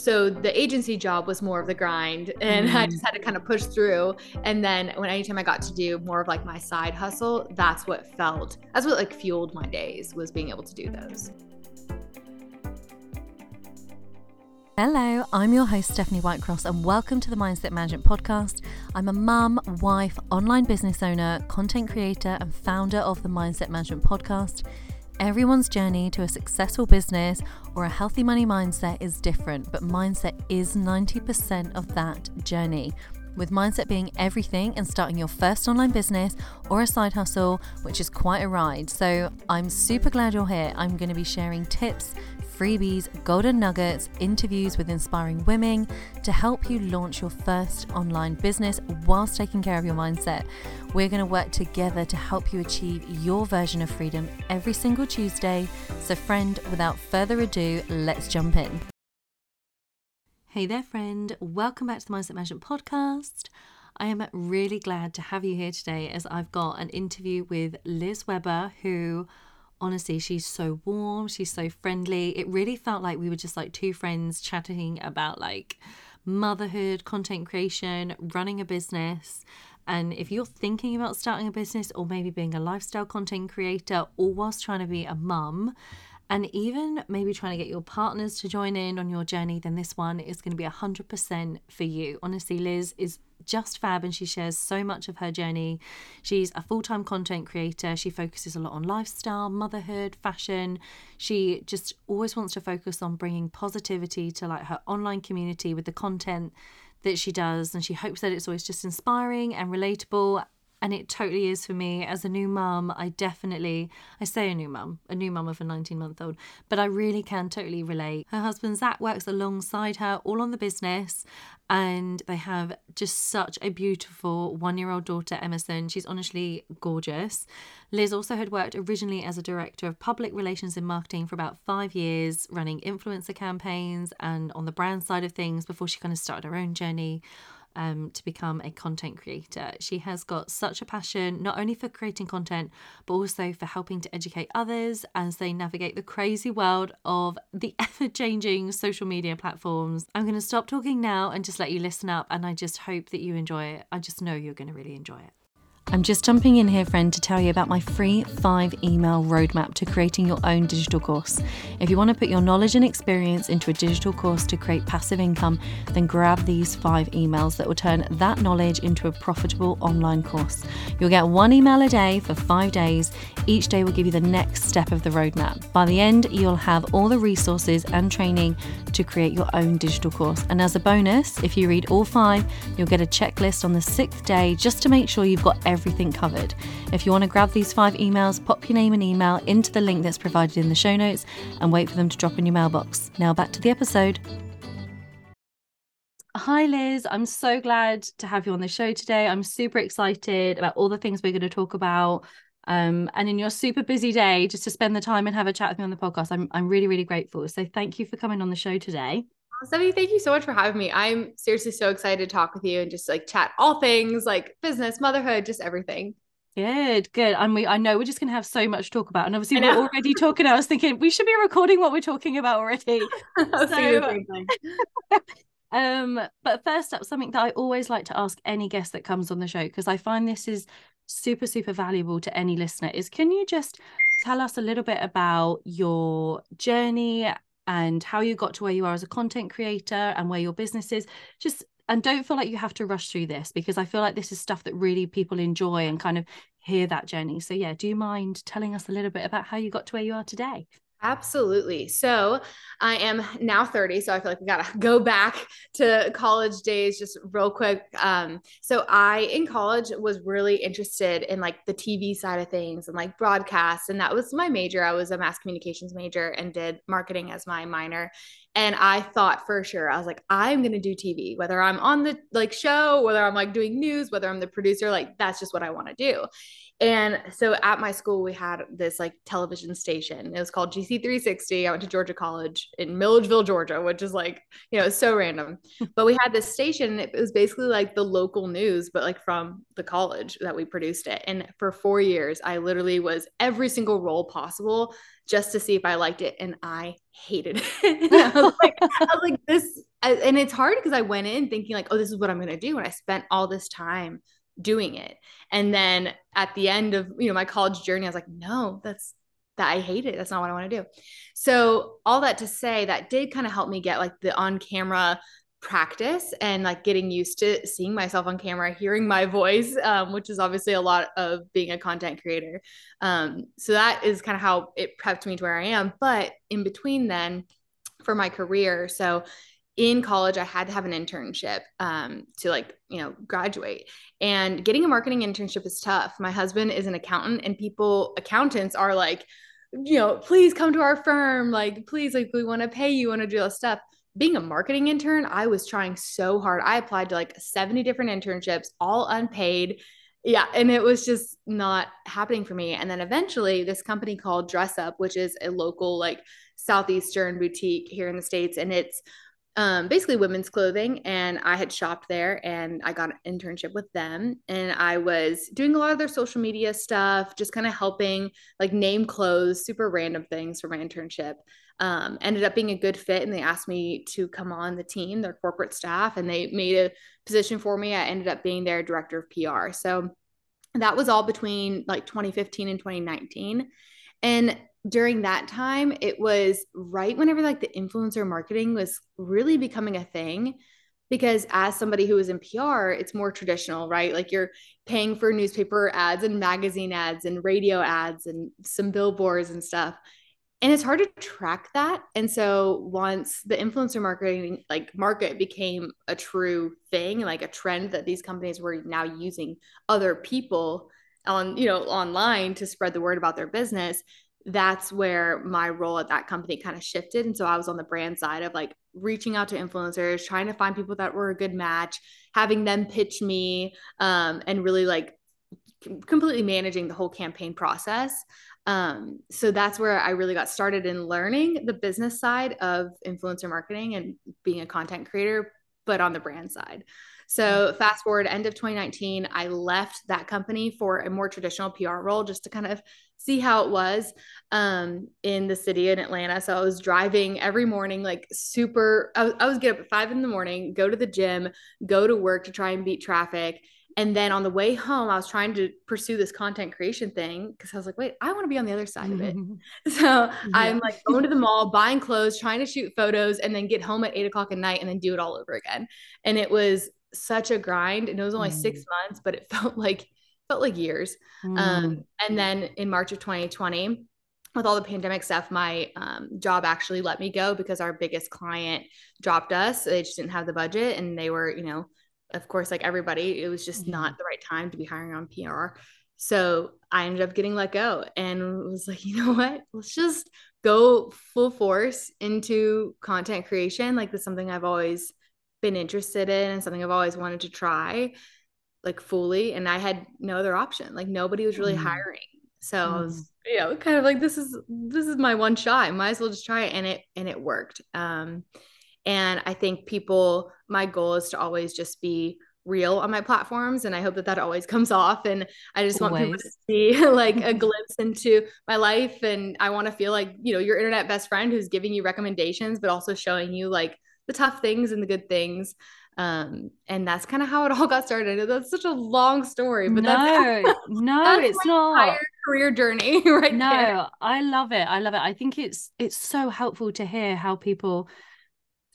So the agency job was more of the grind and mm. I just had to kind of push through. And then when anytime I got to do more of like my side hustle, that's what felt, that's what like fueled my days was being able to do those. Hello, I'm your host, Stephanie Whitecross, and welcome to the Mindset Management Podcast. I'm a mum, wife, online business owner, content creator, and founder of the Mindset Management Podcast. Everyone's journey to a successful business or a healthy money mindset is different, but mindset is 90% of that journey. With mindset being everything and starting your first online business or a side hustle, which is quite a ride. So I'm super glad you're here. I'm going to be sharing tips, freebies, golden nuggets, interviews with inspiring women to help you launch your first online business whilst taking care of your mindset. We're going to work together to help you achieve your version of freedom every single Tuesday. So, friend, without further ado, let's jump in. Hey there, friend. Welcome back to the Mindset Management Podcast. I am really glad to have you here today as I've got an interview with Liz Webber, who honestly, she's so warm, she's so friendly. It really felt like we were just like two friends chatting about like motherhood, content creation, running a business. And if you're thinking about starting a business or maybe being a lifestyle content creator, or whilst trying to be a mum, and even maybe trying to get your partners to join in on your journey, then this one is going to be 100% for you. Honestly, Liz is just fab and she shares so much of her journey. She's a full time content creator. She focuses a lot on lifestyle, motherhood, fashion. She just always wants to focus on bringing positivity to like her online community with the content that she does. And she hopes that it's always just inspiring and relatable and it totally is for me. As a new mum i definitely i say a new mum a new mum of a 19 month old but i really can totally relate. Her husband zach works alongside her all on the business and they have just such a beautiful one year old daughter emerson. She's honestly gorgeous. Liz also had worked originally as a director of public relations and marketing for about five years running influencer campaigns and on the brand side of things before she kind of started her own journey um, to become a content creator. She has got such a passion, not only for creating content, but also for helping to educate others as they navigate the crazy world of the ever changing social media platforms. I'm going to stop talking now and just let you listen up. And I just hope that you enjoy it. I just know you're going to really enjoy it. I'm just jumping in here, friend, to tell you about my free five email roadmap to creating your own digital course. If you want to put your knowledge and experience into a digital course to create passive income, then grab these five emails that will turn that knowledge into a profitable online course. You'll get one email a day for five days. Each day will give you the next step of the roadmap. By the end, you'll have all the resources and training to create your own digital course. And as a bonus, if you read all five, you'll get a checklist on the sixth day just to make sure you've got everything everything covered. If you want to grab these five emails, pop your name and email into the link that's provided in the show notes and wait for them to drop in your mailbox. Now back to the episode. Hi, Liz. I'm so glad to have you on the show today. I'm super excited about all the things we're going to talk about. Um, and in your super busy day, just to spend the time and have a chat with me on the podcast, I'm, I'm really, really grateful. So thank you for coming on the show today. Stephanie, thank you so much for having me. I'm seriously so excited to talk with you and just like chat all things like business, motherhood, just everything. Good, good. And we I know we're just gonna have so much to talk about. And obviously we're already talking. I was thinking we should be recording what we're talking about already. so, um, but first up, something that I always like to ask any guest that comes on the show, because I find this is super, super valuable to any listener, is can you just tell us a little bit about your journey and how you got to where you are as a content creator and where your business is. Just and don't feel like you have to rush through this because I feel like this is stuff that really people enjoy and kind of hear that journey. So yeah, do you mind telling us a little bit about how you got to where you are today? Absolutely. So I am now 30. So I feel like we got to go back to college days just real quick. Um, so I, in college, was really interested in like the TV side of things and like broadcast. And that was my major. I was a mass communications major and did marketing as my minor. And I thought for sure, I was like, I'm going to do TV, whether I'm on the like show, whether I'm like doing news, whether I'm the producer, like that's just what I want to do. And so at my school, we had this like television station. It was called GC360. I went to Georgia College in Milledgeville, Georgia, which is like, you know, so random. but we had this station. It was basically like the local news, but like from the college that we produced it. And for four years, I literally was every single role possible just to see if I liked it. And I hated it. I, was like, I was like, this and it's hard because I went in thinking like, oh, this is what I'm going to do. And I spent all this time doing it. And then at the end of, you know, my college journey, I was like, no, that's that I hate it. That's not what I want to do. So all that to say that did kind of help me get like the on camera practice and like getting used to seeing myself on camera, hearing my voice, um, which is obviously a lot of being a content creator. Um, so that is kind of how it prepped me to where I am. But in between then, for my career, so in college, I had to have an internship um, to like, you know, graduate. And getting a marketing internship is tough. My husband is an accountant, and people, accountants are like, you know, please come to our firm. Like, please, like, we want to pay you, want to do all this stuff being a marketing intern, I was trying so hard. I applied to like 70 different internships, all unpaid. Yeah. And it was just not happening for me. And then eventually, this company called Dress Up, which is a local, like, Southeastern boutique here in the States. And it's um, basically women's clothing. And I had shopped there and I got an internship with them. And I was doing a lot of their social media stuff, just kind of helping like name clothes, super random things for my internship. Um, ended up being a good fit and they asked me to come on the team, their corporate staff, and they made a position for me. I ended up being their director of PR. So that was all between like 2015 and 2019. And during that time, it was right whenever like the influencer marketing was really becoming a thing. Because as somebody who was in PR, it's more traditional, right? Like you're paying for newspaper ads and magazine ads and radio ads and some billboards and stuff. And it's hard to track that. And so once the influencer marketing like market became a true thing, like a trend that these companies were now using other people on, you know, online to spread the word about their business, that's where my role at that company kind of shifted. And so I was on the brand side of like reaching out to influencers, trying to find people that were a good match, having them pitch me, um, and really like completely managing the whole campaign process. Um, so that's where I really got started in learning the business side of influencer marketing and being a content creator, but on the brand side. So fast forward end of 2019, I left that company for a more traditional PR role just to kind of see how it was um, in the city in Atlanta. So I was driving every morning, like super. I, I was get up at five in the morning, go to the gym, go to work to try and beat traffic. And then on the way home, I was trying to pursue this content creation thing because I was like, wait, I want to be on the other side of it. So yeah. I'm like going to the mall, buying clothes, trying to shoot photos, and then get home at eight o'clock at night and then do it all over again. And it was such a grind. And it was only mm. six months, but it felt like felt like years. Um, mm. Um, and then in March of 2020, with all the pandemic stuff, my um, job actually let me go because our biggest client dropped us. They just didn't have the budget, and they were, you know, of course, like everybody, it was just mm-hmm. not the right time to be hiring on PR. So I ended up getting let go and was like, you know what? Let's just go full force into content creation. Like this is something I've always been interested in and something I've always wanted to try like fully. And I had no other option. Like nobody was really mm. hiring. So mm. I was, you know, kind of like this is this is my one shot. I might as well just try it. And it and it worked. Um and I think people, my goal is to always just be real on my platforms and i hope that that always comes off and i just always. want people to see like a glimpse into my life and i want to feel like you know your internet best friend who's giving you recommendations but also showing you like the tough things and the good things. Um and that's kind of how it all got started. I know that's such a long story but no that's no that's it's not. career journey right no there. i love it. I love it. I think it's it's so helpful to hear how people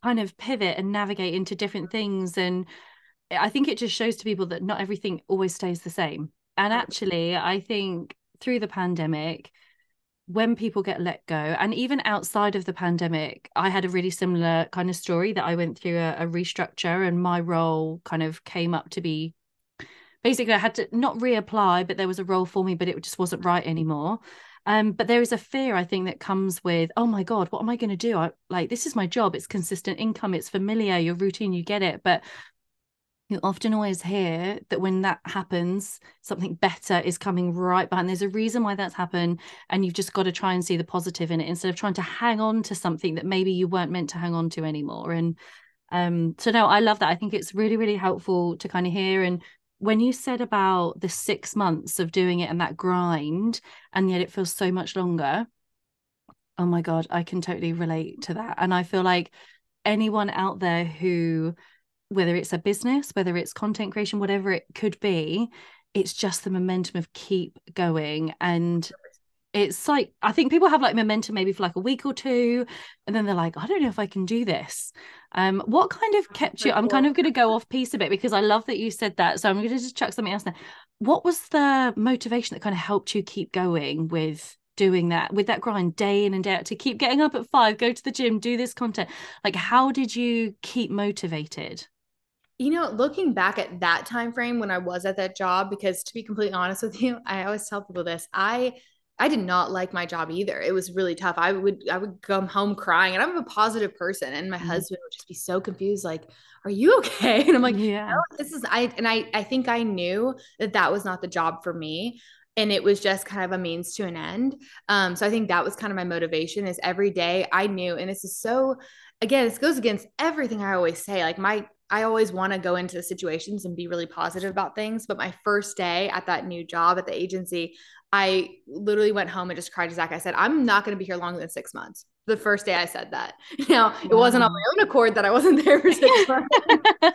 kind of pivot and navigate into different things. And i think it just shows to people that not everything always stays the same. And actually i think through the pandemic when people get let go and even outside of the pandemic i had a really similar kind of story that i went through a, a restructure and my role kind of came up to be basically i had to not reapply but there was a role for me but it just wasn't right anymore um, but there is a fear, I think, that comes with, oh my God, what am I going to do? I, like, this is my job. It's consistent income. It's familiar. Your routine, you get it. But you often always hear that when that happens, something better is coming right behind. And there's a reason why that's happened. And you've just got to try and see the positive in it instead of trying to hang on to something that maybe you weren't meant to hang on to anymore. And um, so no, I love that. I think it's really, really helpful to kind of hear and when you said about the six months of doing it and that grind, and yet it feels so much longer, oh my God, I can totally relate to that. And I feel like anyone out there who whether it's a business whether it's content creation whatever it could be it's just the momentum of keep going and it's like I think people have like momentum maybe for like a week or two, and then they're like, I don't know if I can do this. Um, what kind of kept you? I'm kind of going to go off piece a bit because I love that you said that. So I'm going to just chuck something else now. What was the motivation that kind of helped you keep going with doing that, with that grind day in and day out to keep getting up at five, go to the gym, do this content? Like, how did you keep motivated? You know looking back at that time frame when i was at that job because to be completely honest with you i always tell people this i I did not like my job either. It was really tough. I would I would come home crying, and I'm a positive person, and my mm-hmm. husband would just be so confused, like, "Are you okay?" And I'm like, "Yeah, no, this is I." And I I think I knew that that was not the job for me, and it was just kind of a means to an end. Um, so I think that was kind of my motivation. Is every day I knew, and this is so. Again, this goes against everything I always say. Like my I always want to go into situations and be really positive about things. But my first day at that new job at the agency, I literally went home and just cried to Zach. I said, I'm not going to be here longer than six months. The first day I said that. Now, it wasn't on my own accord that I wasn't there for six months,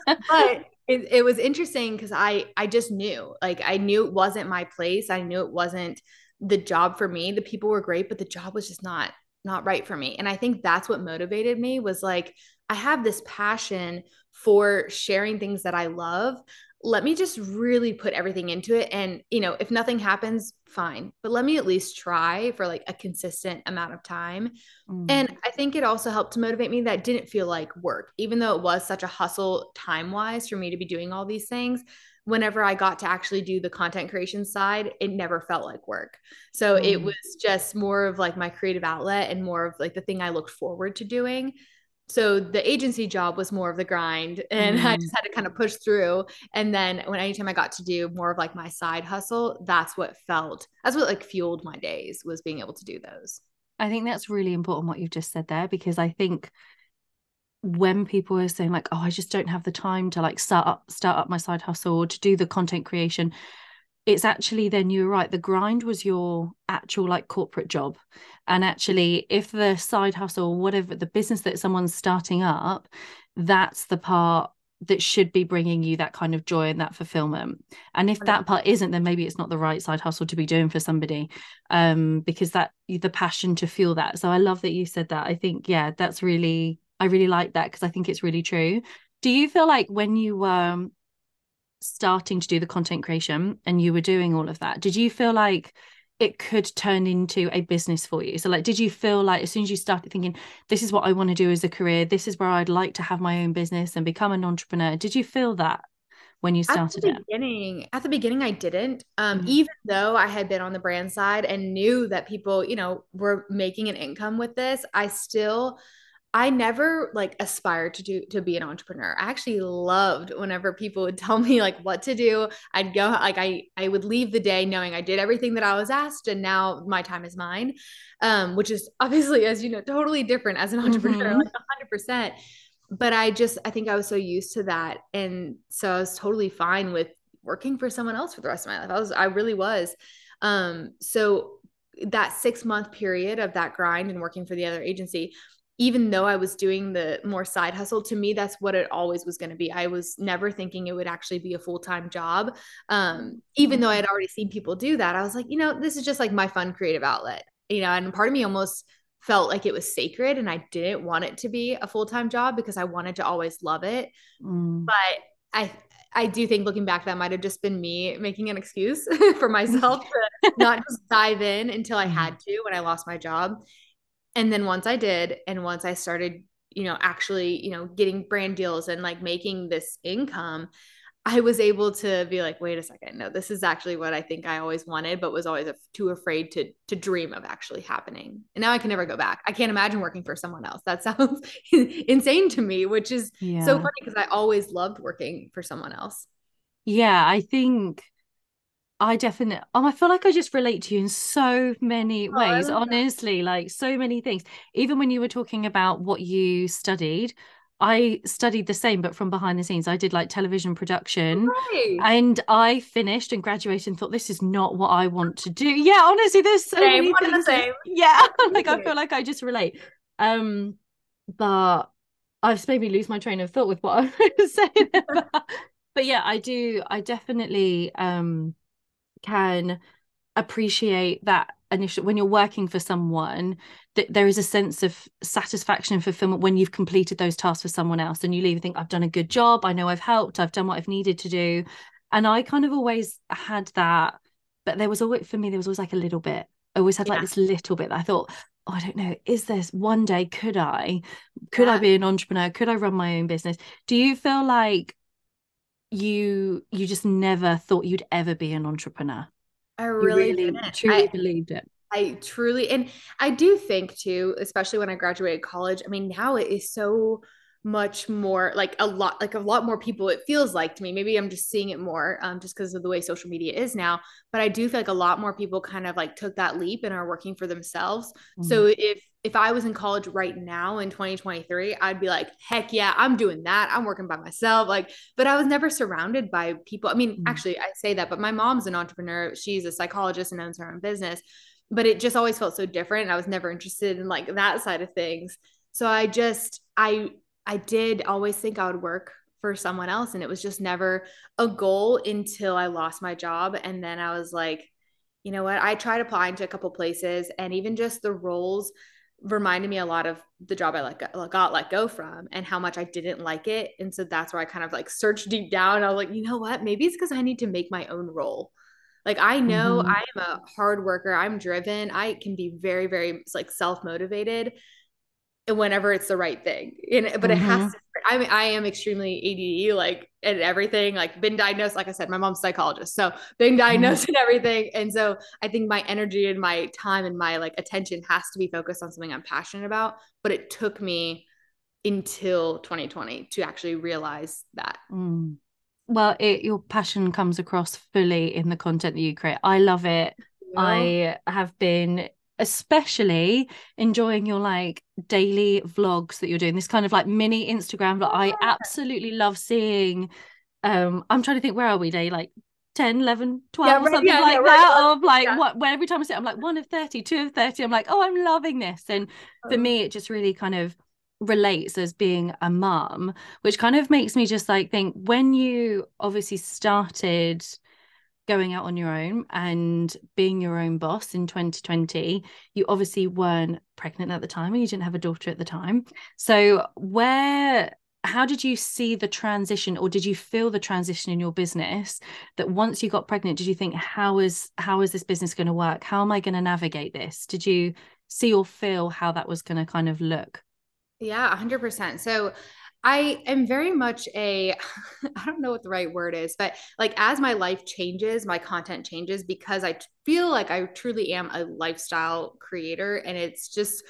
but it, it was interesting because I, I just knew, like, I knew it wasn't my place. I knew it wasn't the job for me. The people were great, but the job was just not, not right for me. And I think that's what motivated me was like, I have this passion for sharing things that I love let me just really put everything into it. And you know if nothing happens fine but let me at least try for like a consistent amount of time. Mm. and i think it also helped to motivate me that didn't feel like work. Even though it was such a hustle time wise for me to be doing all these things whenever i got to actually do the content creation side it never felt like work. So mm. it was just more of like my creative outlet and more of like the thing i looked forward to doing so the agency job was more of the grind and mm. i just had to kind of push through and then when anytime i got to do more of like my side hustle that's what felt that's what like fueled my days was being able to do those i think that's really important what you've just said there because i think when people are saying like oh i just don't have the time to like start up start up my side hustle or to do the content creation it's actually then you were right the grind was your actual like corporate job. And actually if the side hustle or whatever the business that someone's starting up that's the part that should be bringing you that kind of joy and that fulfillment. And if that part isn't then maybe it's not the right side hustle to be doing for somebody um because that the passion to feel that. So i love that you said that. I think yeah that's really i really like that because i think it's really true. Do you feel like when you um starting to do the content creation and you were doing all of that, did you feel like it could turn into a business for you? So, like, did you feel like as soon as you started thinking, this is what I want to do as a career, this is where I'd like to have my own business and become an entrepreneur? Did you feel that when you started at the beginning, it? At the beginning, I didn't. Um, mm-hmm. Even though I had been on the brand side and knew that people, you know, were making an income with this, I still I never like aspired to do to be an entrepreneur. I actually loved whenever people would tell me like what to do. I'd go like I I would leave the day knowing I did everything that I was asked and now my time is mine. Um, which is obviously as you know totally different as an entrepreneur mm-hmm. like 100%. But I just I think I was so used to that and so I was totally fine with working for someone else for the rest of my life. I was I really was. Um so that 6 month period of that grind and working for the other agency even though I was doing the more side hustle, to me, that's what it always was going to be. I was never thinking it would actually be a full time job. Um, even though I had already seen people do that, I was like, you know, this is just like my fun creative outlet, you know, and part of me almost felt like it was sacred and I didn't want it to be a full time job because I wanted to always love it. Mm. But I, I do think looking back, that might have just been me making an excuse for myself to not just dive in until I had mm. to when I lost my job. And then once I did, and once I started, you know, actually, you know, getting brand deals and like making this income, I was able to be like, wait a second, no, this is actually what I think I always wanted, but was always too afraid to to dream of actually happening. And now I can never go back. I can't imagine working for someone else. That sounds insane to me, which is yeah. so funny because I always loved working for someone else. Yeah, I think I definitely, oh, I feel like I just relate to you in so many ways, oh, honestly, that. like so many things. Even when you were talking about what you studied, I studied the same, but from behind the scenes. I did like television production right. and I finished and graduated and thought, this is not what I want to do. Yeah, honestly, there's so same, many things. Yeah, like I feel like I just relate. Um, but I've made me lose my train of thought with what I was saying. but yeah, I do. I definitely um can appreciate that initial when you're working for someone that there is a sense of satisfaction and fulfillment when you've completed those tasks for someone else and you leave and think i've done a good job. I know i've helped. I've done what i've needed to do. And i kind of always had that but there was always for me there was always like a little bit. I always had yeah. like this little bit that i thought oh, i don't know. Is this one day could i? Could yeah. i be an entrepreneur? Could i run my own business? Do you feel like you you just never thought you'd ever be an entrepreneur I really, really truly I, believed it. I truly, and I do think too, especially when I graduated college. I mean, now it is so much more like a lot like a lot more people it feels like to me maybe i'm just seeing it more um, just because of the way social media is now but i do feel like a lot more people kind of like took that leap and are working for themselves mm-hmm. so if if i was in college right now in 2023 i'd be like heck yeah i'm doing that i'm working by myself like but i was never surrounded by people i mean mm-hmm. actually i say that but my mom's an entrepreneur she's a psychologist and owns her own business but it just always felt so different and i was never interested in like that side of things so i just i I did always think I would work for someone else. And it was just never a goal until I lost my job. And then I was like, you know what? I tried applying to a couple places and even just the roles reminded me a lot of the job I let go, got let go from and how much I didn't like it. And so that's where I kind of like searched deep down. I was like, you know what? Maybe it's because I need to make my own role. Like I know mm-hmm. I am a hard worker. I'm driven. I can be very, very like self motivated whenever it's the right thing. And, but mm-hmm. it has mm-hmm. to, I mean, I am extremely ADD, like, and everything, like, been diagnosed. Like I said, my mom's psychologist. So, being mm-hmm. diagnosed mm-hmm. and everything. And so, I think my energy and my time and my like attention has to be focused on something I'm passionate about. But it took me until 2020 to actually realize that. Mm. Well, it, your passion comes across fully in the content that you create. I love it. Yeah. I have been especially enjoying your like daily vlogs that you're doing this kind of like mini instagram vlog i absolutely love seeing um i'm trying to think where are we day like 10 11 12 yeah, right, something yeah, like yeah, that right. of like what where every time i say i'm like one of 30 two of 30 i'm like oh i'm loving this and for oh. me it just really kind of relates as being a mum which kind of makes me just like think when you obviously started going out on your own and being your own boss in 2020 you obviously weren't pregnant at the time and you didn't have a daughter at the time. So where how did you see the transition or did you feel the transition in your business that once you got pregnant did you think how is how is this business going to work? How am i going to navigate this? Did you see or feel how that was going to kind of look? Yeah 100% so I am very much a I don't know what the right word is, but like as my life changes, my content changes because I feel like I truly am a lifestyle creator and it's just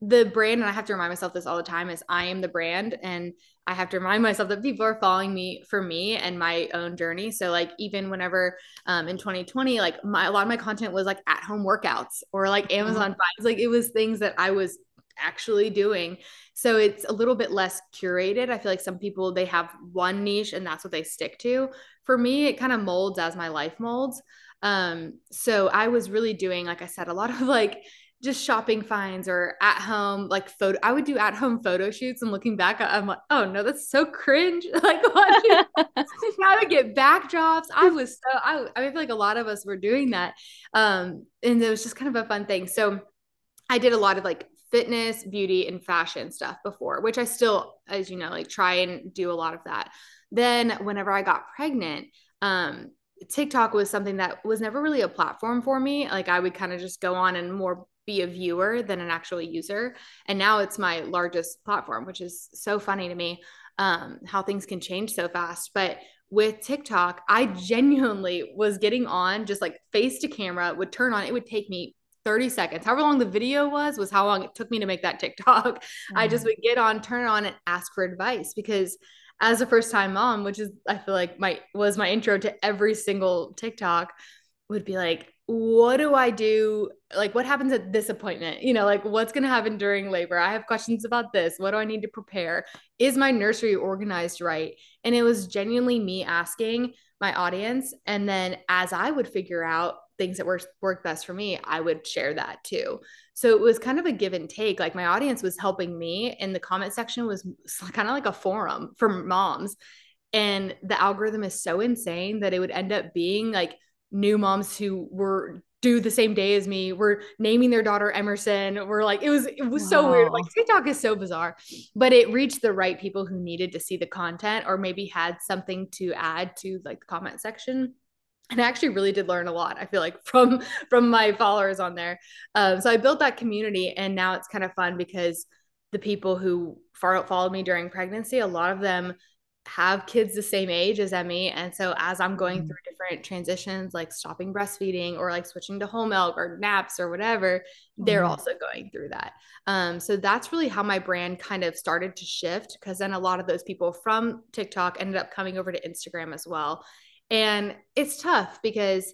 the brand and I have to remind myself this all the time is I am the brand and I have to remind myself that people are following me for me and my own journey. So like even whenever um, in 2020, like my a lot of my content was like at home workouts or like mm-hmm. Amazon finds, like it was things that I was actually doing. So it's a little bit less curated. I feel like some people they have one niche and that's what they stick to. For me, it kind of molds as my life molds. Um, so I was really doing, like I said, a lot of like just shopping finds or at home like photo i would do at home photo shoots and looking back i'm like oh no that's so cringe like watching I would get backdrops i was so I, I feel like a lot of us were doing that um and it was just kind of a fun thing so i did a lot of like fitness, beauty, and fashion stuff before, which I still, as you know, like try and do a lot of that. Then whenever I got pregnant, um, TikTok was something that was never really a platform for me. Like I would kind of just go on and more be a viewer than an actual user. And now it's my largest platform, which is so funny to me um, how things can change so fast. But with TikTok, I genuinely was getting on just like face to camera, would turn on, it would take me 30 seconds. However long the video was, was how long it took me to make that TikTok. Mm-hmm. I just mm. would get on, turn on, and ask for advice because as a first time mom, which is I feel like my was my intro to every single TikTok, would be like, what do I do? Like, what happens at this appointment? You know, like what's going to happen during labor? I have questions about this. What do I need to prepare? Is my nursery organized right? And it was genuinely me asking my audience. And then as I would figure out things that work work best for me, I would share that too. so it was kind of a give and take like my audience was helping me and the comment section was kind of like a forum for moms and the algorithm is so insane that it would end up being like new moms who were due the same day as me. We're naming their daughter Emerson. We're like, it was it was wow. so weird. Like TikTok is so bizarre, but it reached the right people who needed to see the content or maybe had something to add to like the comment section. And I actually really did learn a lot. I feel like from from my followers on there. Um, so I built that community, and now it's kind of fun because the people who followed me during pregnancy, a lot of them have kids the same age as Emmy. And so as I'm going mm-hmm. through different transitions, like stopping breastfeeding or like switching to whole milk or naps or whatever, mm-hmm. they're also going through that. Um, so that's really how my brand kind of started to shift because then a lot of those people from TikTok ended up coming over to Instagram as well. And it's tough because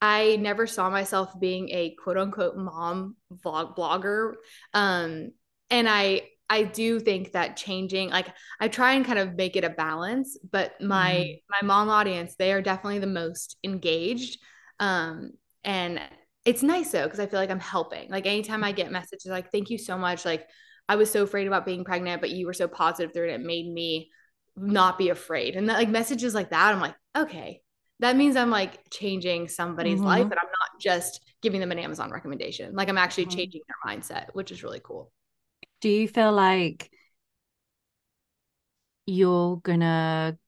I never saw myself being a quote unquote mom vlog blogger. Um, and I I do think that changing, like I try and kind of make it a balance, but my mm-hmm. my mom audience, they are definitely the most engaged. Um, and it's nice though, because I feel like I'm helping. Like anytime I get messages like, thank you so much. Like I was so afraid about being pregnant, but you were so positive through it. It made me not be afraid. And that, like messages like that, I'm like, okay, that means I'm like changing somebody's mm-hmm. life and I'm not just giving them an Amazon recommendation. Like I'm actually mm-hmm. changing their mindset, which is really cool do you feel like you're gonna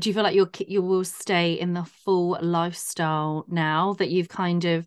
do you feel like you you will stay in the full lifestyle now that you've kind of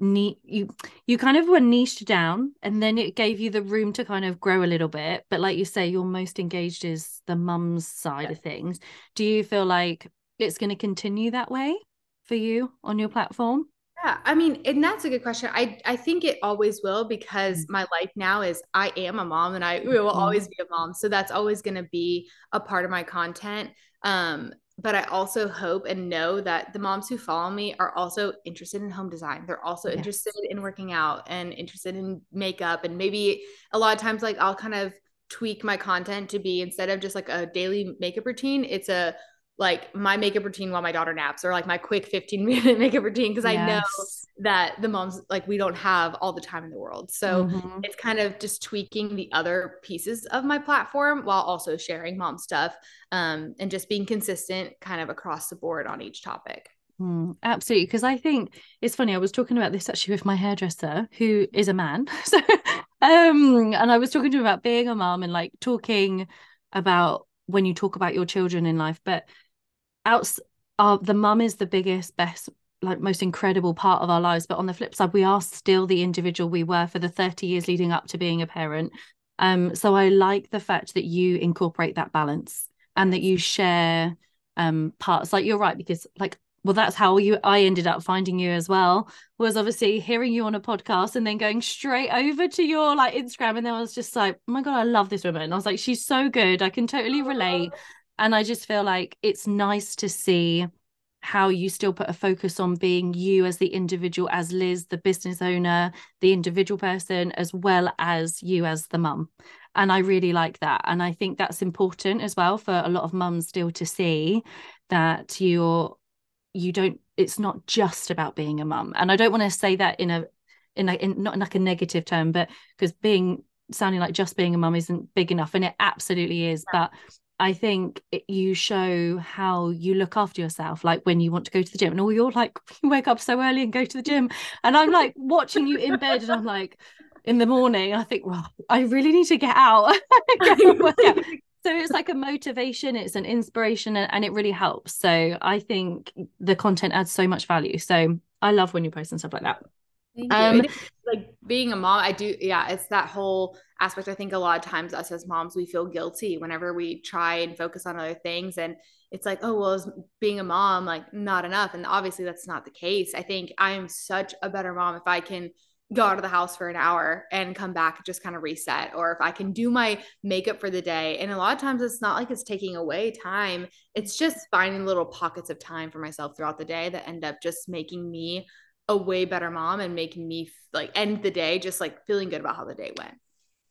you you kind of were niched down and then it gave you the room to kind of grow a little bit but like you say you're most engaged is the mum's side yeah. of things do you feel like it's going to continue that way for you on your platform yeah, I mean, and that's a good question. I I think it always will because mm-hmm. my life now is I am a mom and I will mm-hmm. always be a mom. So that's always going to be a part of my content. Um, but I also hope and know that the moms who follow me are also interested in home design. They're also yes. interested in working out and interested in makeup. And maybe a lot of times, like I'll kind of tweak my content to be instead of just like a daily makeup routine, it's a like my makeup routine while my daughter naps or like my quick 15 minute makeup routine because yes. I know that the moms like we don't have all the time in the world. So mm-hmm. it's kind of just tweaking the other pieces of my platform while also sharing mom stuff um, and just being consistent kind of across the board on each topic. Mm, absolutely. Because I think it's funny. I was talking about this actually with my hairdresser, who is a man. So, um, and I was talking to him about being a mom and like talking about when you talk about your children in life. But out uh, the mum is the biggest best like most incredible part of our lives but on the flip side we are still the individual we were for the 30 years leading up to being a parent. Um so i like the fact that you incorporate that balance and that you share um parts. Like you're right because like well that's how you i ended up finding you as well was obviously hearing you on a podcast and then going straight over to your like instagram and then i was just like oh my god i love this woman. And i was like she's so good. I can totally relate and I just feel like it's nice to see how you still put a focus on being you as the individual, as Liz, the business owner, the individual person, as well as you as the mum. And I really like that. And I think that's important as well for a lot of mums still to see that you're you don't it's not just about being a mum and i don't want to say that in a in a in not in like a negative term but because being sounding like just being a mum isn't big enough and it absolutely is but I think it, you show how you look after yourself, like when you want to go to the gym, and all you're like, you wake up so early and go to the gym, and I'm like watching you in bed, and I'm like, in the morning, I think, well, I really need to get out. so it's like a motivation, it's an inspiration, and, and it really helps. So I think the content adds so much value. So I love when you post and stuff like that. Um, like being a mom, I do, yeah, it's that whole aspect. I think a lot of times us as moms, we feel guilty whenever we try and focus on other things. And it's like, oh, well, is being a mom like not enough? And obviously that's not the case. I think I am such a better mom if I can go out of the house for an hour and come back just kind of reset or if i can do my makeup for the day and a lot of times it's not like it's taking away time it's just finding little pockets of time for myself throughout the day that end up just making me a way better mom and make me like end the day just like feeling good about how the day went.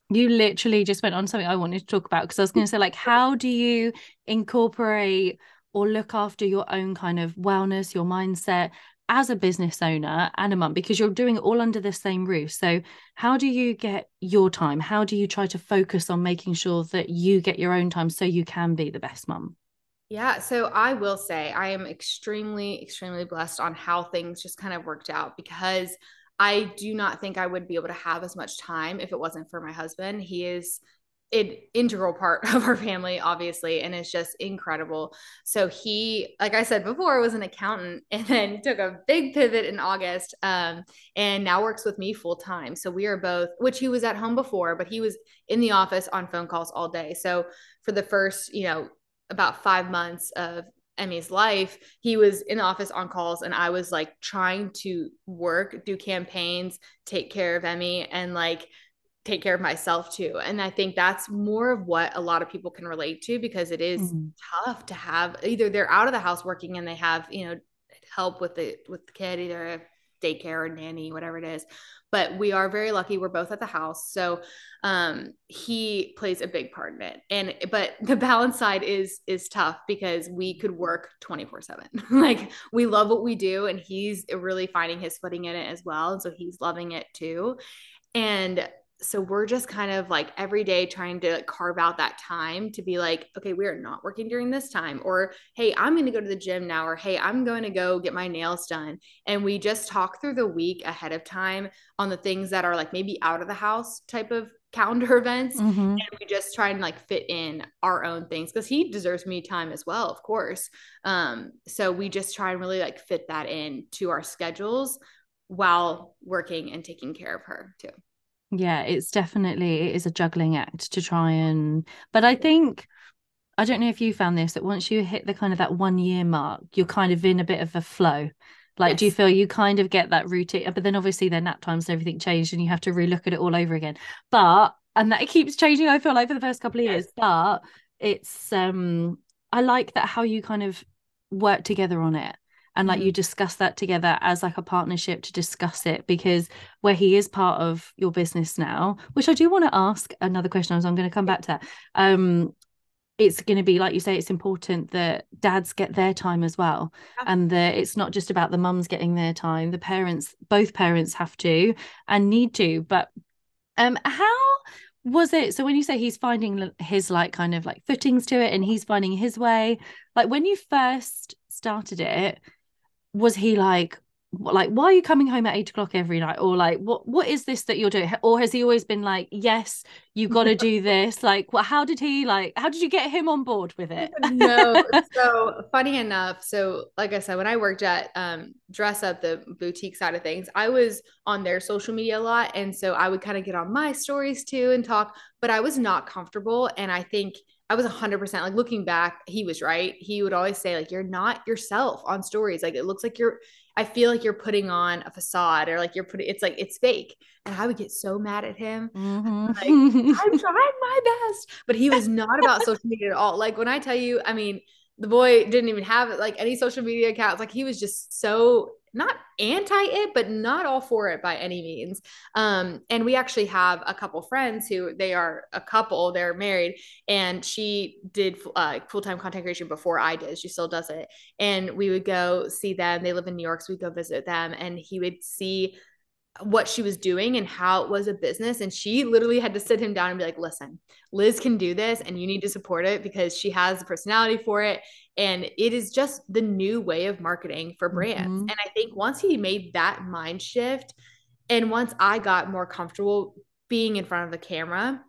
You literally just went on something I wanted to talk about because I was going to say, like, how do you incorporate or look after your own kind of wellness, your mindset, as a business owner and a mum? Because you're doing it all under the same roof. So how do you get your time? How do you try to focus on making sure that you get your own time so you can be the best mum yeah, so I will say I am extremely, extremely blessed on how things just kind of worked out because I do not think I would be able to have as much time if it wasn't for my husband. He is an integral part of our family, obviously, and it's just incredible. So he, like I said before, was an accountant and then took a big pivot in August, um, and now works with me full time. So we are both, which he was at home before, but he was in the office on phone calls all day. So for the first, you know, about five months of Emmy's life, he was in the office on calls, and I was like trying to work, do campaigns, take care of Emmy, and like take care of myself too. And I think that's more of what a lot of people can relate to because it is mm-hmm. tough to have either they're out of the house working and they have, you know, help with the with the kid, either daycare or nanny, whatever it is. But we are very lucky. We're both at the house. So um, he plays a big part in it. And but the balance side is is tough because we could work 24-7. like we love what we do and he's really finding his footing in it as well. And so he's loving it too. And so we're just kind of like every day trying to carve out that time to be like okay we are not working during this time or hey i'm going to go to the gym now or hey i'm going to go get my nails done and we just talk through the week ahead of time on the things that are like maybe out of the house type of calendar events mm-hmm. and we just try and like fit in our own things because he deserves me time as well of course um so we just try and really like fit that in to our schedules while working and taking care of her too yeah it's definitely it is a juggling act to try and but i think i don't know if you found this that once you hit the kind of that one year mark you're kind of in a bit of a flow like yes. do you feel you kind of get that routine but then obviously their nap times and everything changed and you have to relook at it all over again but and that it keeps changing i feel like for the first couple of years yes. but it's um i like that how you kind of work together on it and like you discuss that together as like a partnership to discuss it because where he is part of your business now which i do want to ask another question so i'm going to come back to that. Um it's going to be like you say it's important that dads get their time as well and that it's not just about the mums getting their time the parents both parents have to and need to but um how was it so when you say he's finding his like kind of like footings to it and he's finding his way like when you first started it was he like like why are you coming home at eight o'clock every night? Or like what what is this that you're doing? Or has he always been like yes you got to do this like well, how did he like how did you get him on board with it? No so funny enough so like i said when i worked at um dress up the boutique side of things i was on their social media a lot and so i would kind of get on my stories too and talk but i was not comfortable and i think I was 100% like looking back, he was right. He would always say, like, you're not yourself on stories. Like, it looks like you're, I feel like you're putting on a facade or like you're putting, it's like, it's fake. And I would get so mad at him. Mm-hmm. Like, I'm trying my best. But he was not about social media at all. Like, when I tell you, I mean, the boy didn't even have like any social media accounts. Like, he was just so not anti it, but not all for it by any means. Um, and we actually have a couple friends who they are a couple, they're married, and she did uh, full time content creation before I did. She still does it. And we would go see them. They live in New York, so we'd go visit them, and he would see what she was doing and how it was a business. And she literally had to sit him down and be like, listen, Liz can do this and you need to support it because she has the personality for it. And it is just the new way of marketing for brands. Mm-hmm. And I think once he made that mind shift, and once I got more comfortable being in front of the camera,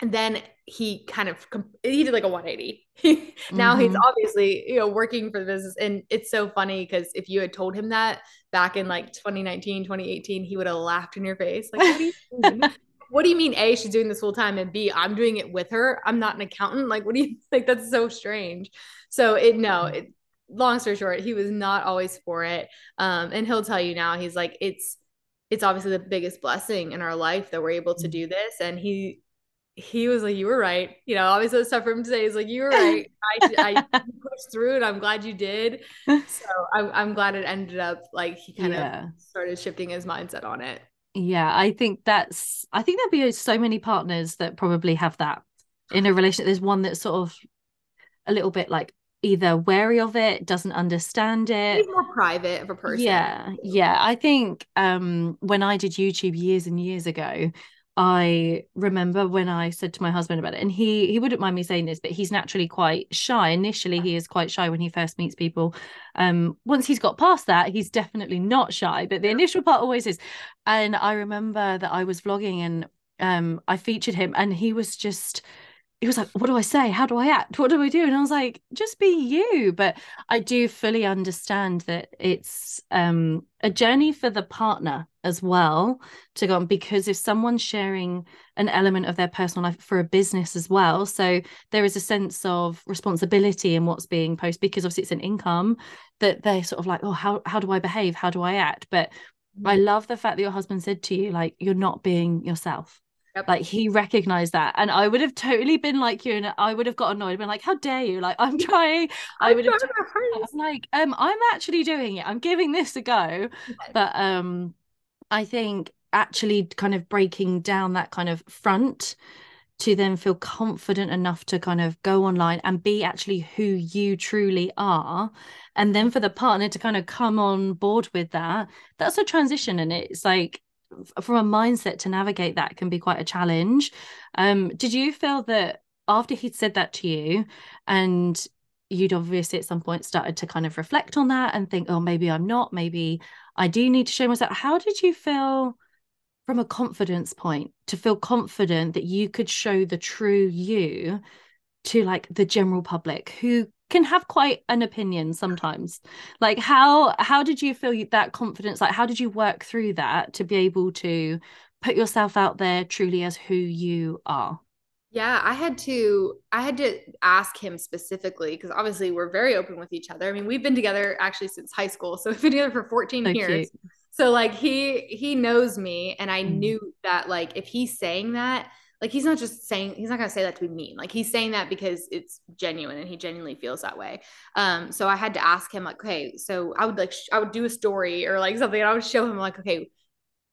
and then he kind of he did like a 180 now mm-hmm. he's obviously you know working for the business. And it's so funny because if you had told him that back in like 2019 2018 he would have laughed in your face. Like what do you mean, what do you mean a she's doing this full time and b i'm doing it with her? I'm not an accountant? Like what do you like that's so strange. So it no mm-hmm. it long story short he was not always for it. Um and he'll tell you now he's like it's it's obviously the biggest blessing in our life that we're able to mm-hmm. do this. And he he was like, "You were right." You know, always so tough for him to say. He's like, "You were right. I, I pushed through, and I'm glad you did." So I'm, I'm glad it ended up like he kind yeah. of started shifting his mindset on it. Yeah, I think that's. I think there'd be so many partners that probably have that in a relationship. There's one that's sort of a little bit like either wary of it, doesn't understand it. He's more private of a person. Yeah, yeah. I think um, when I did YouTube years and years ago, I remember when I said to my husband about it, and he he wouldn't mind me saying this, but he's naturally quite shy. Initially, he is quite shy when he first meets people. Um, once he's got past that, he's definitely not shy, but the initial part always is. And I remember that I was vlogging and um, I featured him, and he was just he was like, What do I say? How do I act? What do I do? And I was like, Just be you. But I do fully understand that it's um, a journey for the partner as well to go on because if someone's sharing an element of their personal life for a business as well, so there is a sense of responsibility in what's being posted because obviously it's an income that they're sort of like, Oh, how, how do I behave? How do I act? But I mm. love the fact that your husband said to you, like, you're not being yourself Yep. Like he recognized that. And I would have totally been like you and I would have got annoyed, been like, how dare you? Like, I'm trying. I would have I'm like, um, I'm actually doing it. I'm giving this a go. But um I think actually kind of breaking down that kind of front to then feel confident enough to kind of go online and be actually who you truly are and then for the partner to kind of come on board with that that's a transition and it's like from a mindset to navigate that can be quite a challenge. Um, did you feel that after he'd said that to you and you'd obviously at some point started to kind of reflect on that and think, oh, maybe I'm not, maybe I do need to show myself. How did you feel from a confidence point to feel confident that you could show the true you to like the general public who can have quite an opinion sometimes? Like how how did you feel that confidence? Like how did you work through that to be able to put yourself out there truly as who you are yeah i had to i had to ask him specifically because obviously we're very open with each other i mean we've been together actually since high school so we've been together for 14 so years cute. so like he he knows me and i mm. knew that like if he's saying that like he's not just saying he's not gonna say that to be mean like he's saying that because it's genuine and he genuinely feels that way um so i had to ask him like okay so i would like sh- i would do a story or like something and i would show him like okay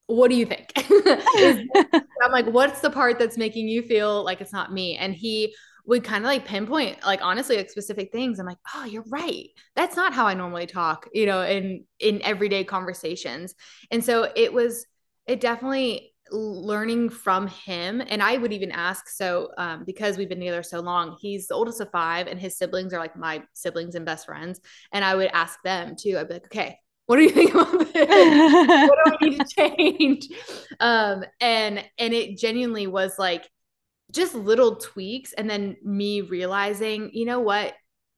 what do you think? I'm like what's the part that's making you feel like it's not me? And he would kind of like pinpoint like honestly like specific things. I'm like oh you're right. That's not how i normally talk you know in in everyday conversations. And so it was it definitely learning from him. And i would even ask so um, because we've been together so long he's the oldest of five and his siblings are like my siblings and best friends. And i would ask them too. I'd be like okay what do you think about this what do I need to change um, and and it genuinely was like just little tweaks and then me realizing you know what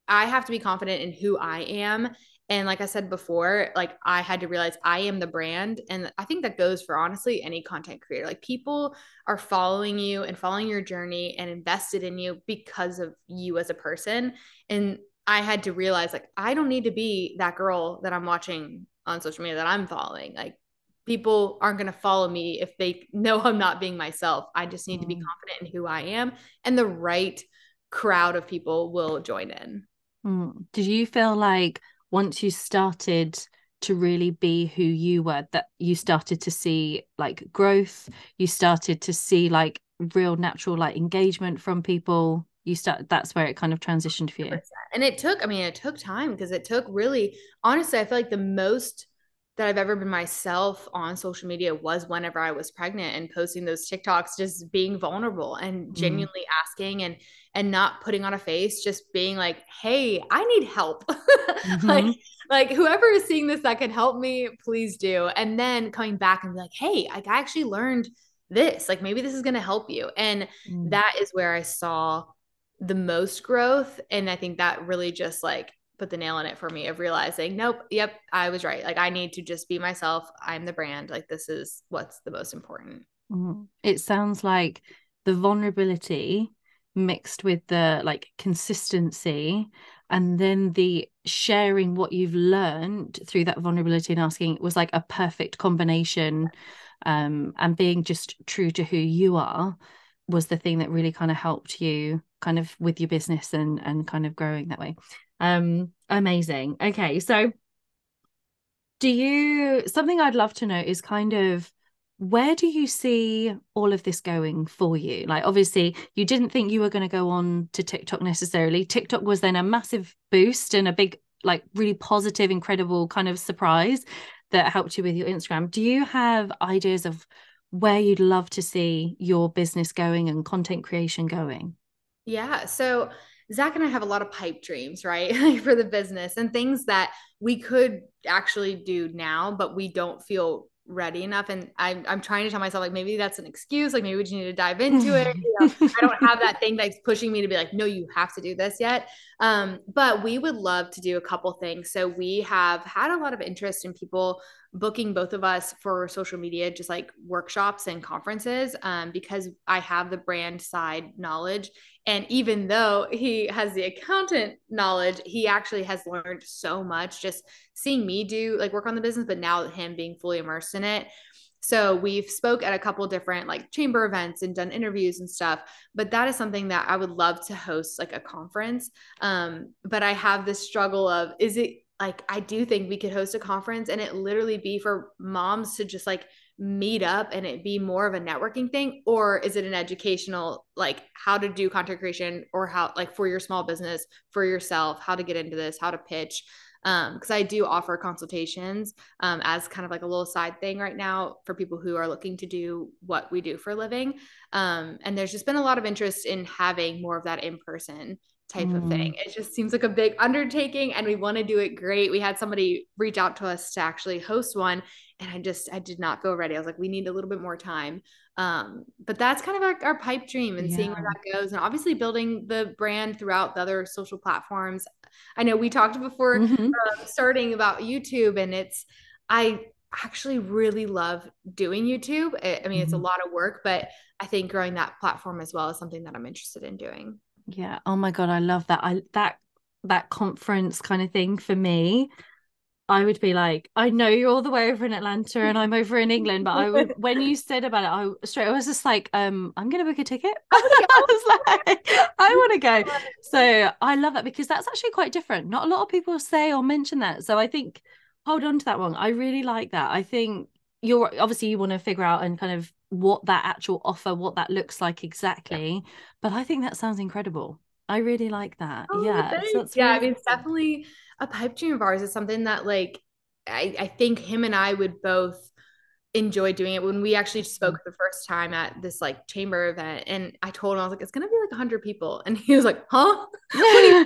i have to be confident in who i am and like I said before, like I had to realize I am the brand. And I think that goes for honestly any content creator. Like people are following you and following your journey and invested in you because of you as a person. And I had to realize like I don't need to be that girl that I'm watching on social media that I'm following. Like people aren't going to follow me if they know I'm not being myself. I just need mm. to be mm. confident in who I am and the right crowd of people will join in. Mm. Did you feel like once you started to really be who you were that you started to see like growth you started to see like real natural like engagement from people you start that's where it kind of transitioned for you and it took i mean it took time because it took really honestly i feel like the most that I've ever been myself on social media was whenever I was pregnant and posting those TikToks, just being vulnerable and mm. genuinely mm. asking and and not putting on a face, just being like, "Hey, I need help." Mm-hmm. like like whoever is seeing this that can help me, please do. And then coming back and be like, "Hey, I actually learned this. Like maybe this is going to help you." And mm. that is where I saw the most growth and I think that really just like put the nail in it for me of realizing, nope, yep, I was right. Like I need to just be myself. I'm the brand. Like this is what's the most important. Mm-hmm. It sounds like the vulnerability mixed with the like consistency and then the sharing what you've learned through that vulnerability and asking was like a perfect combination um and being just true to who you are was the thing that really kind of helped you kind of with your business and and kind of growing that way um, amazing. Okay, so do you something I'd love to know is kind of where do you see all of this going for you? Like, obviously, you didn't think you were going to go on to TikTok necessarily. TikTok was then a massive boost and a big, like, really positive, incredible kind of surprise that helped you with your Instagram. Do you have ideas of where you'd love to see your business going and content creation going? Yeah. So, Zach and I have a lot of pipe dreams, right? for the business and things that we could actually do now, but we don't feel ready enough and I'm, I'm trying to tell myself like maybe that's an excuse like maybe we just need to dive into it you know, i don't have that thing that's pushing me to be like no you have to do this yet um, but we would love to do a couple things so we have had a lot of interest in people booking both of us for social media just like workshops and conferences um, because i have the brand side knowledge and even though he has the accountant knowledge, he actually has learned so much just seeing me do like work on the business, but now him being fully immersed in it. So we've spoke at a couple different like chamber events and done interviews and stuff. But that is something that I would love to host like a conference. Um, but I have this struggle of is it like I do think we could host a conference and it literally be for moms to just like meet up and it be more of a networking thing? Or is it an educational like how to do content creation or how like for your small business for yourself how to get into this how to pitch? Um because i do offer consultations um as kind of like a little side thing right now for people who are looking to do what we do for a living. Um and there's just been a lot of interest in having more of that in person type mm. of thing. Mm. It just seems like a big undertaking and we want to do it great. We had somebody reach out to us to actually host one and I just I did not feel ready. I was like we need a little bit more time. Um, but that's kind of our, our pipe dream and yeah. seeing where that goes and obviously building the brand throughout the other social platforms. I know we talked before mm-hmm. uh, starting about YouTube and it's I actually really love doing YouTube. I, I mean, mm-hmm. it's a mm-hmm. lot of work, but I think growing that platform as well is something that I'm interested in doing. Yeah. Oh my god, I love that. I that that conference kind of thing for me. I would be like, I know you're all the way over in Atlanta and I'm over in England, but I would when you said about it, I straight I was just like, um, I'm gonna book a ticket. I was like, I want to go. So I love that because that's actually quite different. Not a lot of people say or mention that. So I think hold on to that one. I really like that. I think you're obviously you want to figure out and kind of what that actual offer, what that looks like exactly. Yeah. But I think that sounds incredible. I really like that. Oh, yeah. So yeah, really I mean, it's definitely a pipe dream of ours. Is something that like I, I think him and I would both enjoy doing it. When we actually spoke mm. the first time at this like chamber event and I told him I was like it's gonna be like 100 people. And he was like huh? I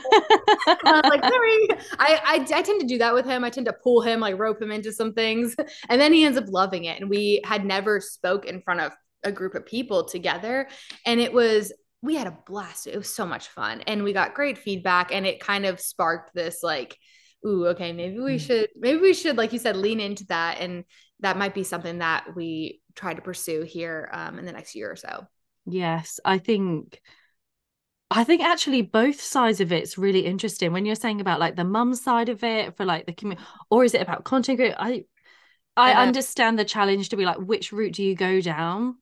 was like sorry. I, I I tend to do that with him. I tend to pull him like rope him into some things. And then he ends up loving it. And we had never spoke in front of a group of people together. And it was we had a blast. It was so much fun. And we got great feedback. And it kind of sparked this like ooh okay maybe we mm. should maybe we should like you said lean into that and that might be something that we try to pursue here um, in the next year or so. Yes, I think I think actually both sides of it's really interesting when you're saying about like the mum side of it for like the community, or is it about content creation? I I uh, understand the challenge to be like which route do you go down?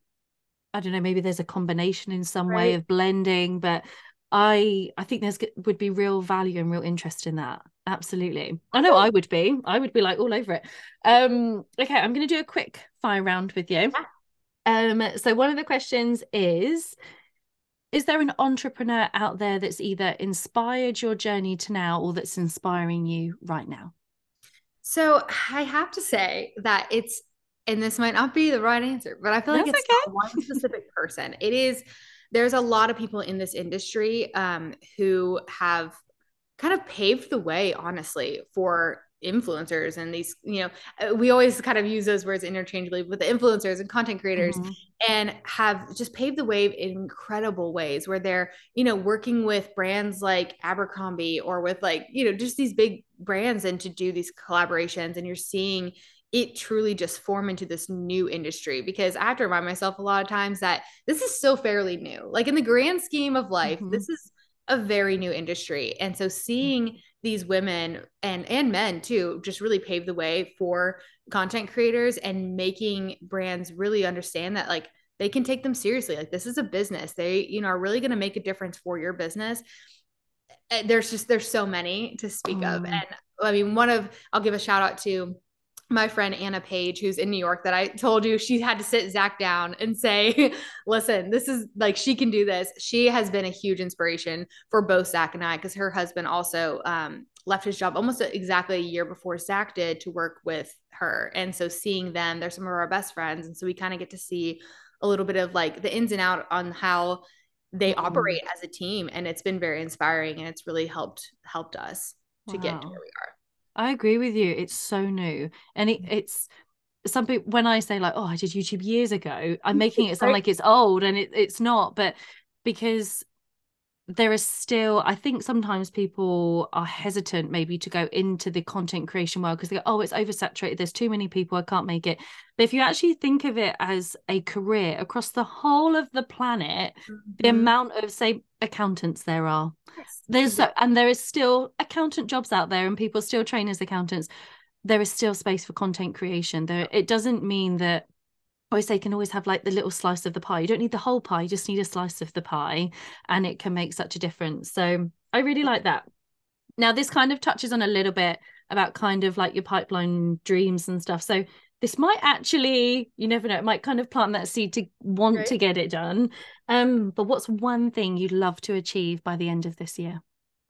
I don't know, maybe there's a combination in some right. way of blending, but I I think there's would be real value and real interest in that. Absolutely. I know I would be. I would be like all over it. Um okay, I'm going to do a quick fire round with you. Um so one of the questions is is there an entrepreneur out there that's either inspired your journey to now or that's inspiring you right now? So I have to say that it's and this might not be the right answer, but I feel like it's okay. one specific person. It is there's a lot of people in this industry um, who have kind of paved the way, honestly, for influencers and these you know uh, we always kind of use those words interchangeably with the influencers and content creators mm-hmm. and have just paved the way in incredible ways where they're you know working with brands like abercrombie or with like you know just these big brands and to do these collaborations and you're seeing it truly just form into this new industry because I have to remind myself a lot of times that this is still fairly new. Like in the grand scheme of life, mm-hmm. this is a very new industry. And so seeing these women and and men too just really pave the way for content creators and making brands really understand that like they can take them seriously. Like this is a business. They, you know, are really going to make a difference for your business. Eh, there's just there's so many to speak oh. of. And I mean, one of I'll give a shout out to my friend Anna Page, who's in New York, that I told you she had to sit Zach down and say, listen, this is like, she can do this. She has been a huge inspiration for both Zach and I, because her husband also um, left his job almost exactly a year before Zach did to work with her. And so seeing them, they're some of our best friends. And so we kind of get to see a little bit of like the ins and out on how they mm-hmm. operate as a team. And it's been very inspiring and it's really helped helped us to wow. get to where we are. I agree with you. It's so new. And it, mm. it's some people when I say like, oh, I did YouTube years ago, I'm making it sound like it's old and it, it's not, but because there is still i think sometimes people are hesitant maybe to go into the content creation world because they go oh it's oversaturated. There's too many people. I can't make it. But if you actually think of it as a career across the whole of the planet mm-hmm. the amount of say accountants there are. Yes. there's and there is still accountant jobs out there and people still train as accountants. There is still space for content creation. There it doesn't mean that always say you can always have like the little slice of the pie. You don't need the whole pie, you just need a slice of the pie, and it can make such a difference. So I really like that. Now, this kind of touches on a little bit about kind of like your pipeline dreams and stuff. So this might actually, you never know, it might kind of plant that seed to want right. to get it done. Um, but what's one thing you'd love to achieve by the end of this year?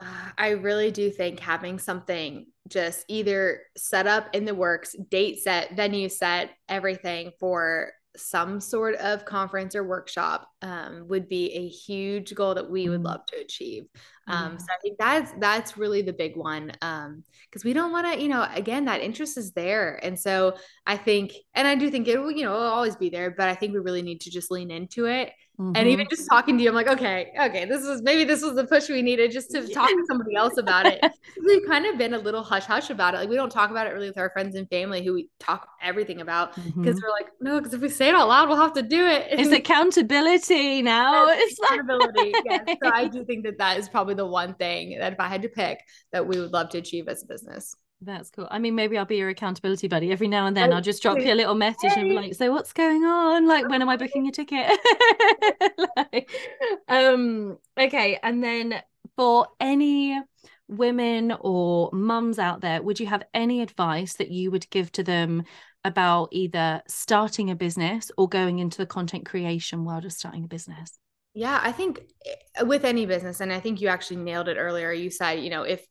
Uh, I really do think having something just either set up in the works, date set, venue set, everything for some sort of conference or workshop um, would be a huge goal that we would mm. love to achieve. Um, yeah. So I think that's that's really the big one because um, we don't want to, you know, again that interest is there, and so I think, and I do think it will, you know, always be there, but I think we really need to just lean into it Mm-hmm. And even just talking to you, I'm like, okay, okay, this is maybe this was the push we needed just to talk to somebody else about it. We've kind of been a little hush hush about it. Like we don't talk about it really with our friends and family who we talk everything about because mm-hmm. we're like, no, because if we say it out loud, we'll have to do it. It's accountability now. It's accountability. yes. So I do think that that is probably the one thing that if I had to pick that we would love to achieve as a business. That's cool. I mean, maybe I'll be your accountability buddy. Every now and then, oh, I'll just drop you a little message and be like, "So, what's going on? Like, when am I booking a ticket?" like, um. Okay, and then for any women or mums out there, would you have any advice that you would give to them about either starting a business or going into the content creation world of starting a business? Yeah, I think eh, with any business, and I think you actually nailed it earlier. You said, you know, if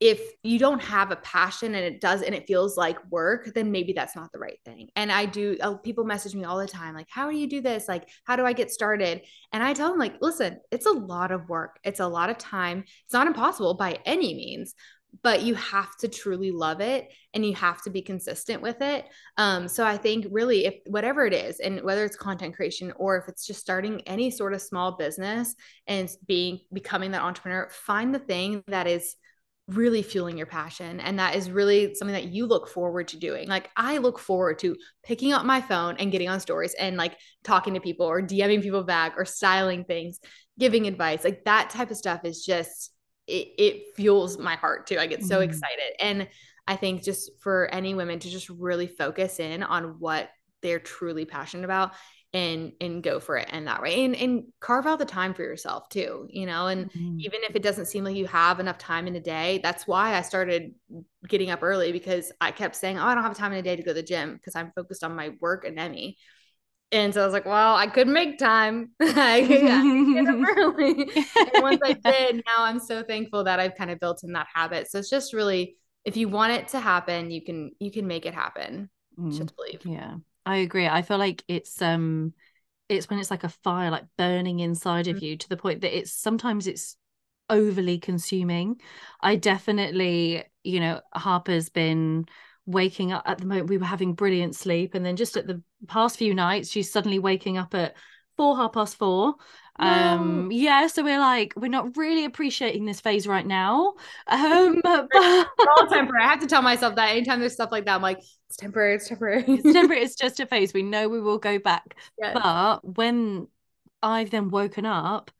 if you don't have a passion and it does and it feels like work then maybe that's not the right thing and i do uh, people message me all the time like how do you do this like how do i get started and i tell them like listen it's a lot of work it's a lot of time it's not impossible by any means but you have to truly love it and you have to be consistent with it um, so i think really if whatever it is and whether it's content creation or if it's just starting any sort of small business and being becoming that entrepreneur find the thing that is really fueling your passion. And that is really something that you look forward to doing. Like I look forward to picking up my phone and getting on stories and like talking to people or DMing people back or styling things, giving advice. Like that type of stuff is just, it, it fuels my heart too. I get so mm-hmm. excited. And I think just for any women to just really focus in on what they're truly passionate about and and go for it and that way and and carve out the time for yourself too you know and mm-hmm. even if it doesn't seem like you have enough time in a day that's why i started getting up early because i kept saying oh i don't have time in a day to go to the gym because i'm focused on my work and emmy and so I was like, well, I could make time. I early. and once I did, now I'm so thankful that I've kind of built in that habit. So it's just really, if you want it to happen, you can you can make it happen. Mm, just believe. Yeah. I agree. I feel like it's um it's when it's like a fire like burning inside of mm. you to the point that it's sometimes it's overly consuming. I definitely, you know, Harper's been waking up at the moment we were having brilliant sleep and then just at the past few nights she's suddenly waking up at four half past four. Um yeah so we're like we're not really appreciating this phase right now. Um but all temporary. I have to tell myself that anytime there's stuff like that i'm like it's temporary it's temporary. It's temporary it's just a phase. We know we will go back. Yes. but when i've then woken up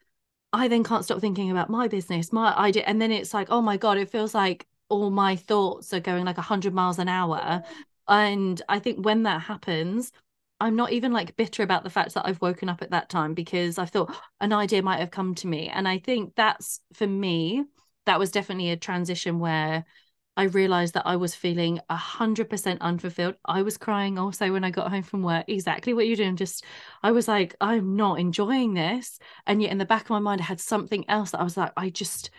i then can't stop thinking about my business my idea and then it's like oh my god it feels like all my thoughts are going like 100 miles an hour and i think when that happens I'm not even like bitter about the fact that I've woken up at that time because I thought an idea might have come to me. And I think that's for me, that was definitely a transition where I realized that I was feeling 100% unfulfilled. I was crying also when I got home from work. Exactly what you're doing. Just, I was like, I'm not enjoying this. And yet in the back of my mind, I had something else that I was like, I just,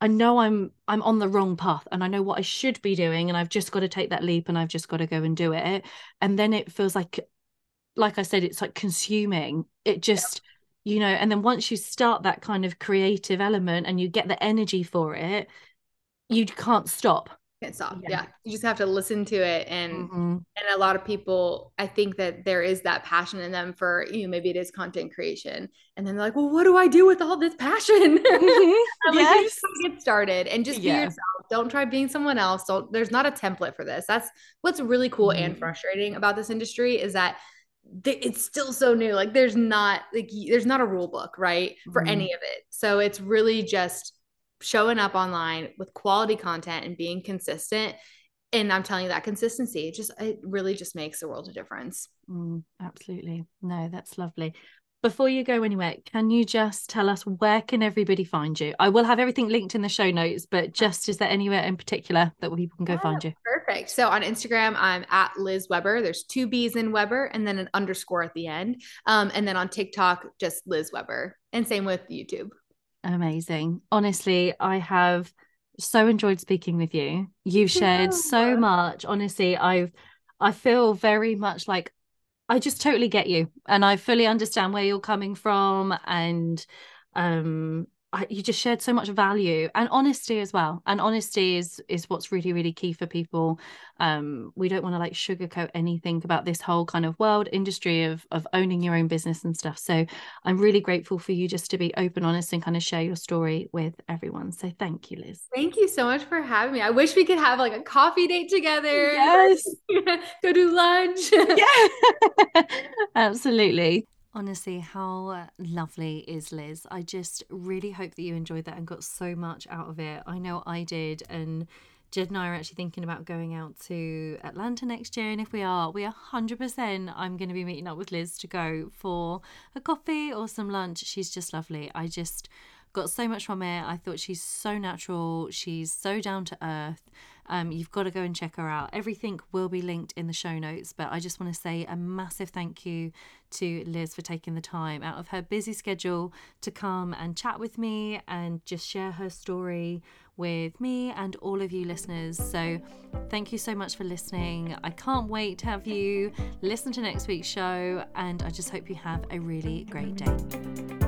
I know I'm I'm on the wrong path and I know what I should be doing and I've just got to take that leap and I've just got to go and do it. And then it feels like like I said it's like consuming. It just you know and then once you start that kind of creative element and you get the energy for it you can't stop can't stop yeah. yeah. you just have to listen to it and mm-hmm. and a lot of people i think that there is that passion in them for you know maybe it is content creation and then they're like well what do i do with all this passion mm-hmm. yes. like, get started and just be yeah. yourself don't try being someone else don't there's not a template for this that's what's really cool mm-hmm. and frustrating about this industry is that it's still so new like there's not like there's not a rule book right for mm-hmm. any of it so it's really just showing up online with quality content and being consistent. And i'm telling you that consistency it just it really just makes the world a difference. Mm, absolutely. No that's lovely. Before you go anywhere can you just tell us where can everybody find you? I will have everything linked in the show notes but just is there anywhere in particular that people can go yeah, find you? perfect. So on instagram i'm at liz webber. There's two b's in webber and then an underscore at the end. Um, and then on tiktok just liz webber. And same with youtube amazing. Honestly i have so enjoyed speaking with you. You've shared yeah. so much. Honestly i've i feel very much like I just totally get you and I fully understand where you're coming from and um you just shared so much value and honesty as well and honesty is is what's really really key for people. Um we don't want to like sugarcoat anything about this whole kind of world industry of of owning your own business and stuff. So i'm really grateful for you just to be open honest and kind of share your story with everyone. So thank you liz. Thank you so much for having me. I wish we could have like a coffee date together. Yes. Go do lunch. Yeah. Absolutely Honestly, how lovely is Liz? I just really hope that you enjoyed that and got so much out of it. I know I did. And Jed and I are actually thinking about going out to Atlanta next year. And if we are, we are 100%. I'm going to be meeting up with Liz to go for a coffee or some lunch. She's just lovely. I just got so much from it. I thought she's so natural. She's so down to earth um, you've got to go and check her out. Everything will be linked in the show notes, but I just want to say a massive thank you to Liz for taking the time out of her busy schedule to come and chat with me and just share her story with me and all of you listeners. So, thank you so much for listening. I can't wait to have you listen to next week's show, and I just hope you have a really great day.